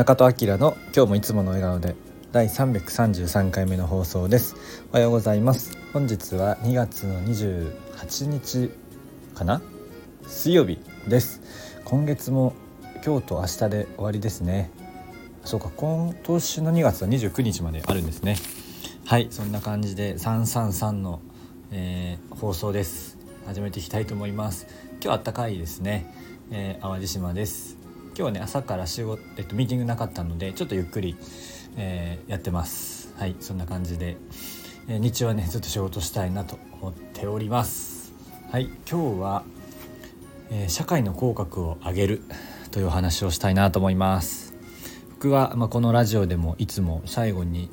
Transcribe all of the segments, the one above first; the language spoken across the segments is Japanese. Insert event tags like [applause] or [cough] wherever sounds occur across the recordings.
中戸明の今日もいつもの笑顔で第333回目の放送です。おはようございます。本日は2月の28日かな？水曜日です。今月も今日と明日で終わりですね。そうか。今年の2月は29日まであるんですね。はいそんな感じで333の、えー、放送です。始めていきたいと思います。今日あったかいですね、えー、淡路島です。今日はね朝から仕事、えっと、ミーティングなかったのでちょっとゆっくり、えー、やってます。はいそんな感じで、えー、日中はねずっと仕事したいなと思っております。はい今日は、えー、社会の口角を上げるというお話をしたいなと思います。僕は、まあ、このラジオでもいつも最後に、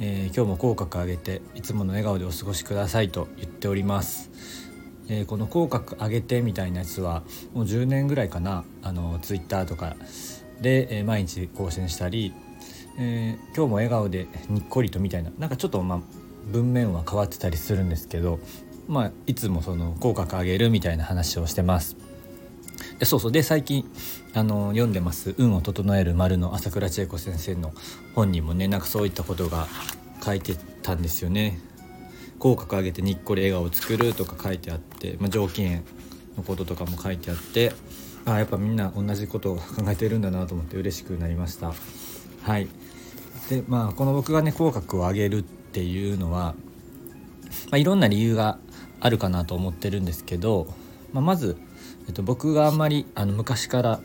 え今日も口角上げていつもの笑顔でお過ごしくださいと言っております。えー、この口角上げてみたいなやつはもう10年ぐらいかなあのツイッターとかで、えー、毎日更新したり、えー、今日も笑顔でにっこりとみたいななんかちょっとまあ文面は変わってたりするんですけど、まあ、いつもその口角上げるみたいな話をしてます。でそうそうで最近あの読んでます「運を整える丸の朝倉千恵子先生の本にもねなんかそういったことが書いてたんですよね。口角上げてにっこり笑顔を作るとか書いてあって、まあ、上機嫌のこととかも書いてあってあやっぱみんな同じことを考えてるんだなと思って嬉しくなりました。はい。でまあこの僕がね口角を上げるっていうのは、まあ、いろんな理由があるかなと思ってるんですけど、まあ、まず、えっと、僕があんまりあの昔から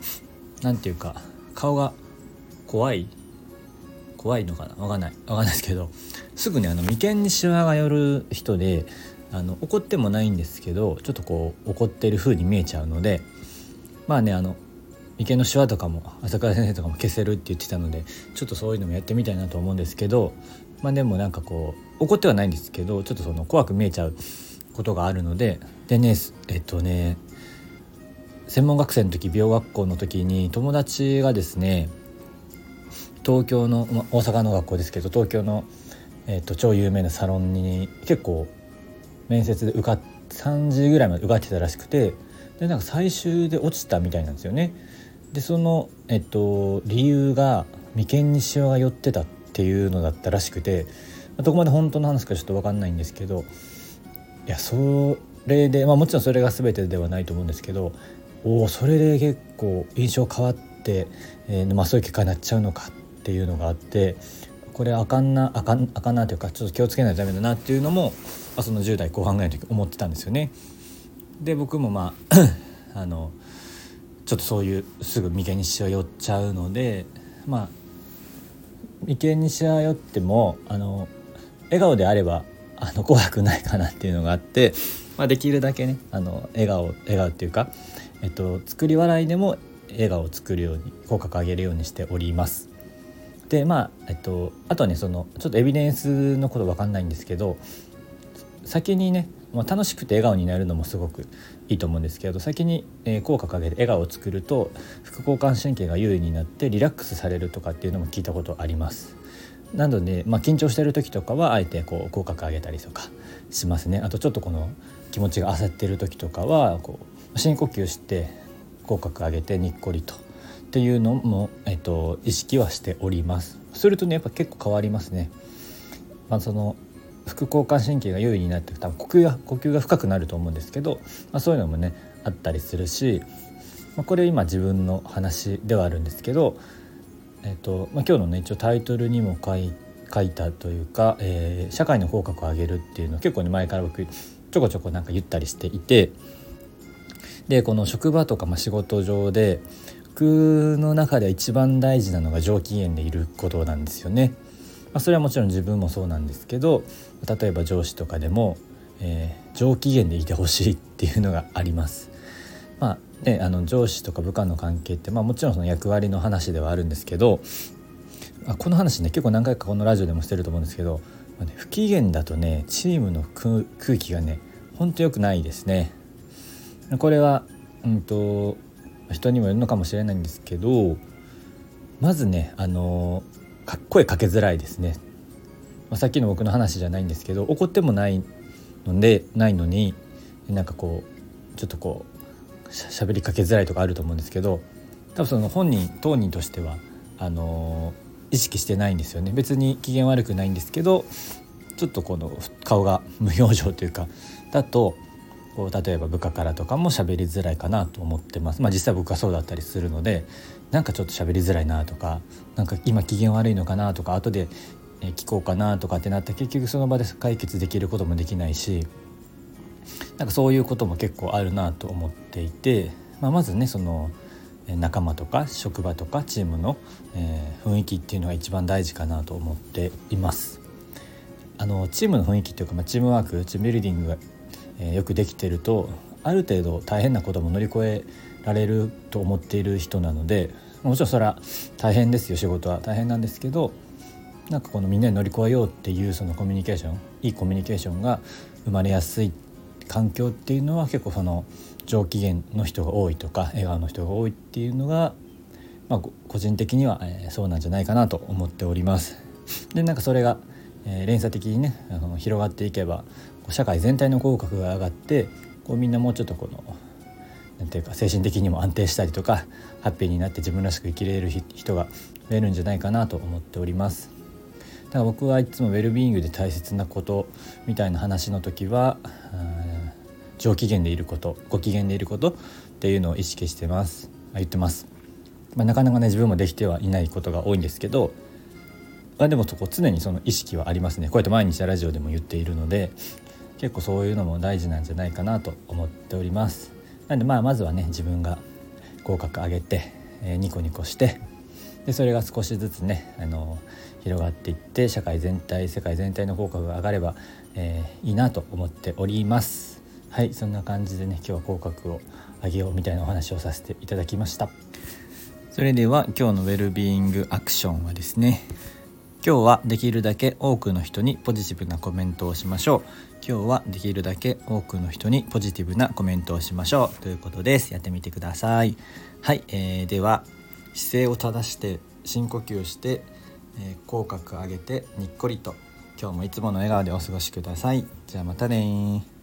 何て言うか顔が怖い怖いのかな？分かんない。分かんないですけどすぐにあの眉間にしわが寄る人であの怒ってもないんですけどちょっとこう怒ってる風に見えちゃうのでまあねあの眉間のしわとかも朝倉先生とかも消せるって言ってたのでちょっとそういうのもやってみたいなと思うんですけどまあでもなんかこう怒ってはないんですけどちょっとその怖く見えちゃうことがあるのででねえっとね専門学生の時美容学校の時に友達がですね東京の、ま大阪の学校ですけど東京のえーと、超有名なサロンに結構面接で受かっ3時ぐらいまで受かってたらしくてでなんか最終で落ちたみたいなんですよね。でその、えっと、理由が眉間にしわが寄ってたっていうのだったらしくて、まあ、どこまで本当の話かちょっと分かんないんですけどいやそれで、まあ、もちろんそれが全てではないと思うんですけどおおそれで結構印象変わって、えーまあ、そういう結果になっちゃうのかっっていうのがあってこれあかんなあかんあかんなというかちょっと気をつけないとダメだなっていうのも、まあ、その10代後半ぐらいの時思ってたんですよね。で僕もまあ [coughs] あのちょっとそういうすぐ眉間にしわ寄っちゃうのでまあ眉間にしわ寄ってもあの笑顔であればあの怖くないかなっていうのがあって、まあ、できるだけねあの笑顔笑顔っていうか、えっと、作り笑いでも笑顔を作るように口角上げるようにしております。でまあえっとあとはねそのちょっとエビデンスのこと分かんないんですけど先にね、まあ、楽しくて笑顔になるのもすごくいいと思うんですけど先に、えー、効果かけて笑顔を作ると副交感神経が優位になってリラックスされるとかっていうのも聞いたことあります。なので、まあ、緊張してる時とかはあえてこう口角上げたりとかしますねあとちょっとこの気持ちが焦ってる時とかはこう深呼吸して口角上げてにっこりとっていうのも、えっと、意識はしております。するとねやっぱ結構変わりますね、まあ、その副交感神経が優位になって多分呼吸が呼吸が深くなると思うんですけど、まあ、そういうのもねあったりするし、まあ、これ今自分の話ではあるんですけど、えっとまあ、今日のね一応タイトルにも書い書いたというか、えー、社会の口角を上げるっていうのを結構ね前から僕ちょこちょこなんか言ったりしていてでこの職場とか、まあ、仕事上で僕の中では一番大事なのが上機嫌でいることなんですよね。まあ、それはもちろん自分もそうなんですけど例えば上司とかでも、えー、上機嫌でいてほしいっていうのがあります。まあね、あの上司とか部下の関係って、まあ、もちろんその役割の話ではあるんですけど、あ、この話ね結構何回かこのラジオでもしてると思うんですけど、まあね、不機嫌だとねチームの空気がねほんと良くないですね。これは、うんと人にもよるのかもしれないんですけどまずねあの声かけづらいですね、まあ、さっきの僕の話じゃないんですけど怒ってもないのでないのになんかこうちょっとこうしゃべりかけづらいとかあると思うんですけど多分その本人当人としてはあの意識してないんですよね。別に機嫌悪くないんですけどちょっとこの顔が無表情というかだとこう例えば部下からとかも喋りづらいかなと思ってますまあ実際僕はそうだったりするのでなんかちょっと喋りづらいなとかなんか今機嫌悪いのかなとか後で聞こうかなとかってなって結局その場で解決できることもできないしなんかそういうことも結構あるなと思っていて、まあ、まずねその仲間とか職場とかチームの、えー、雰囲気っていうのが一番大事かなと思っています。あのチームの雰囲気っていうか、まあ、チームワークチームビルディングが、えー、よくできてるとある程度大変なことも乗り越えられると思っている人なのでもちろんそれは大変ですよ仕事は大変なんですけどなんかこのみんなに乗り越えようっていうそのコミュニケーションいいコミュニケーションが生まれやすい環境っていうのは結構その上機嫌の人が多いとか笑顔の人が多いっていうのが、まあ、個人的には、そうなんじゃないかなと思っております。でなんかそれが、えー、連鎖的にねあの広がっていけば社会全体の口角が上がってこうみんなもうちょっとこのなんていうか精神的にも安定したりとかハッピーになって自分らしく生きれる人が増えるんじゃないかなと思っております。だから僕はいつもウェルビーイングで大切なことみたいな話の時は上機嫌でいることご機嫌でいることっていうのを意識してます言ってます、まあ、なかなかね自分もできてはいないことが多いんですけど、まあ、でもそこ常にその意識はありますね。こうやって毎日ラジオでも言っているので結構そういうのも大事なんじゃないかなと思っております。なんでまあまずはね自分が口角上げて、えー、ニコニコしてでそれが少しずつねあの広がっていって社会全体世界全体の口角が上がれば、えー、いいなと思っております。はいそんな感じでね今日は口角を上げようみたいなお話をさせていただきました。それでは今日のウェルビーイングアクションはですね今日はできるだけ多くの人にポジティブなコメントをしましょう。今日はできるだけ多くの人にポジティブなコメントをしましょう。ということです。やってみてください。はい、えー、では姿勢を正して深呼吸して、えー、口角上げてにっこりと今日もいつもの笑顔でお過ごしください。じゃあまたね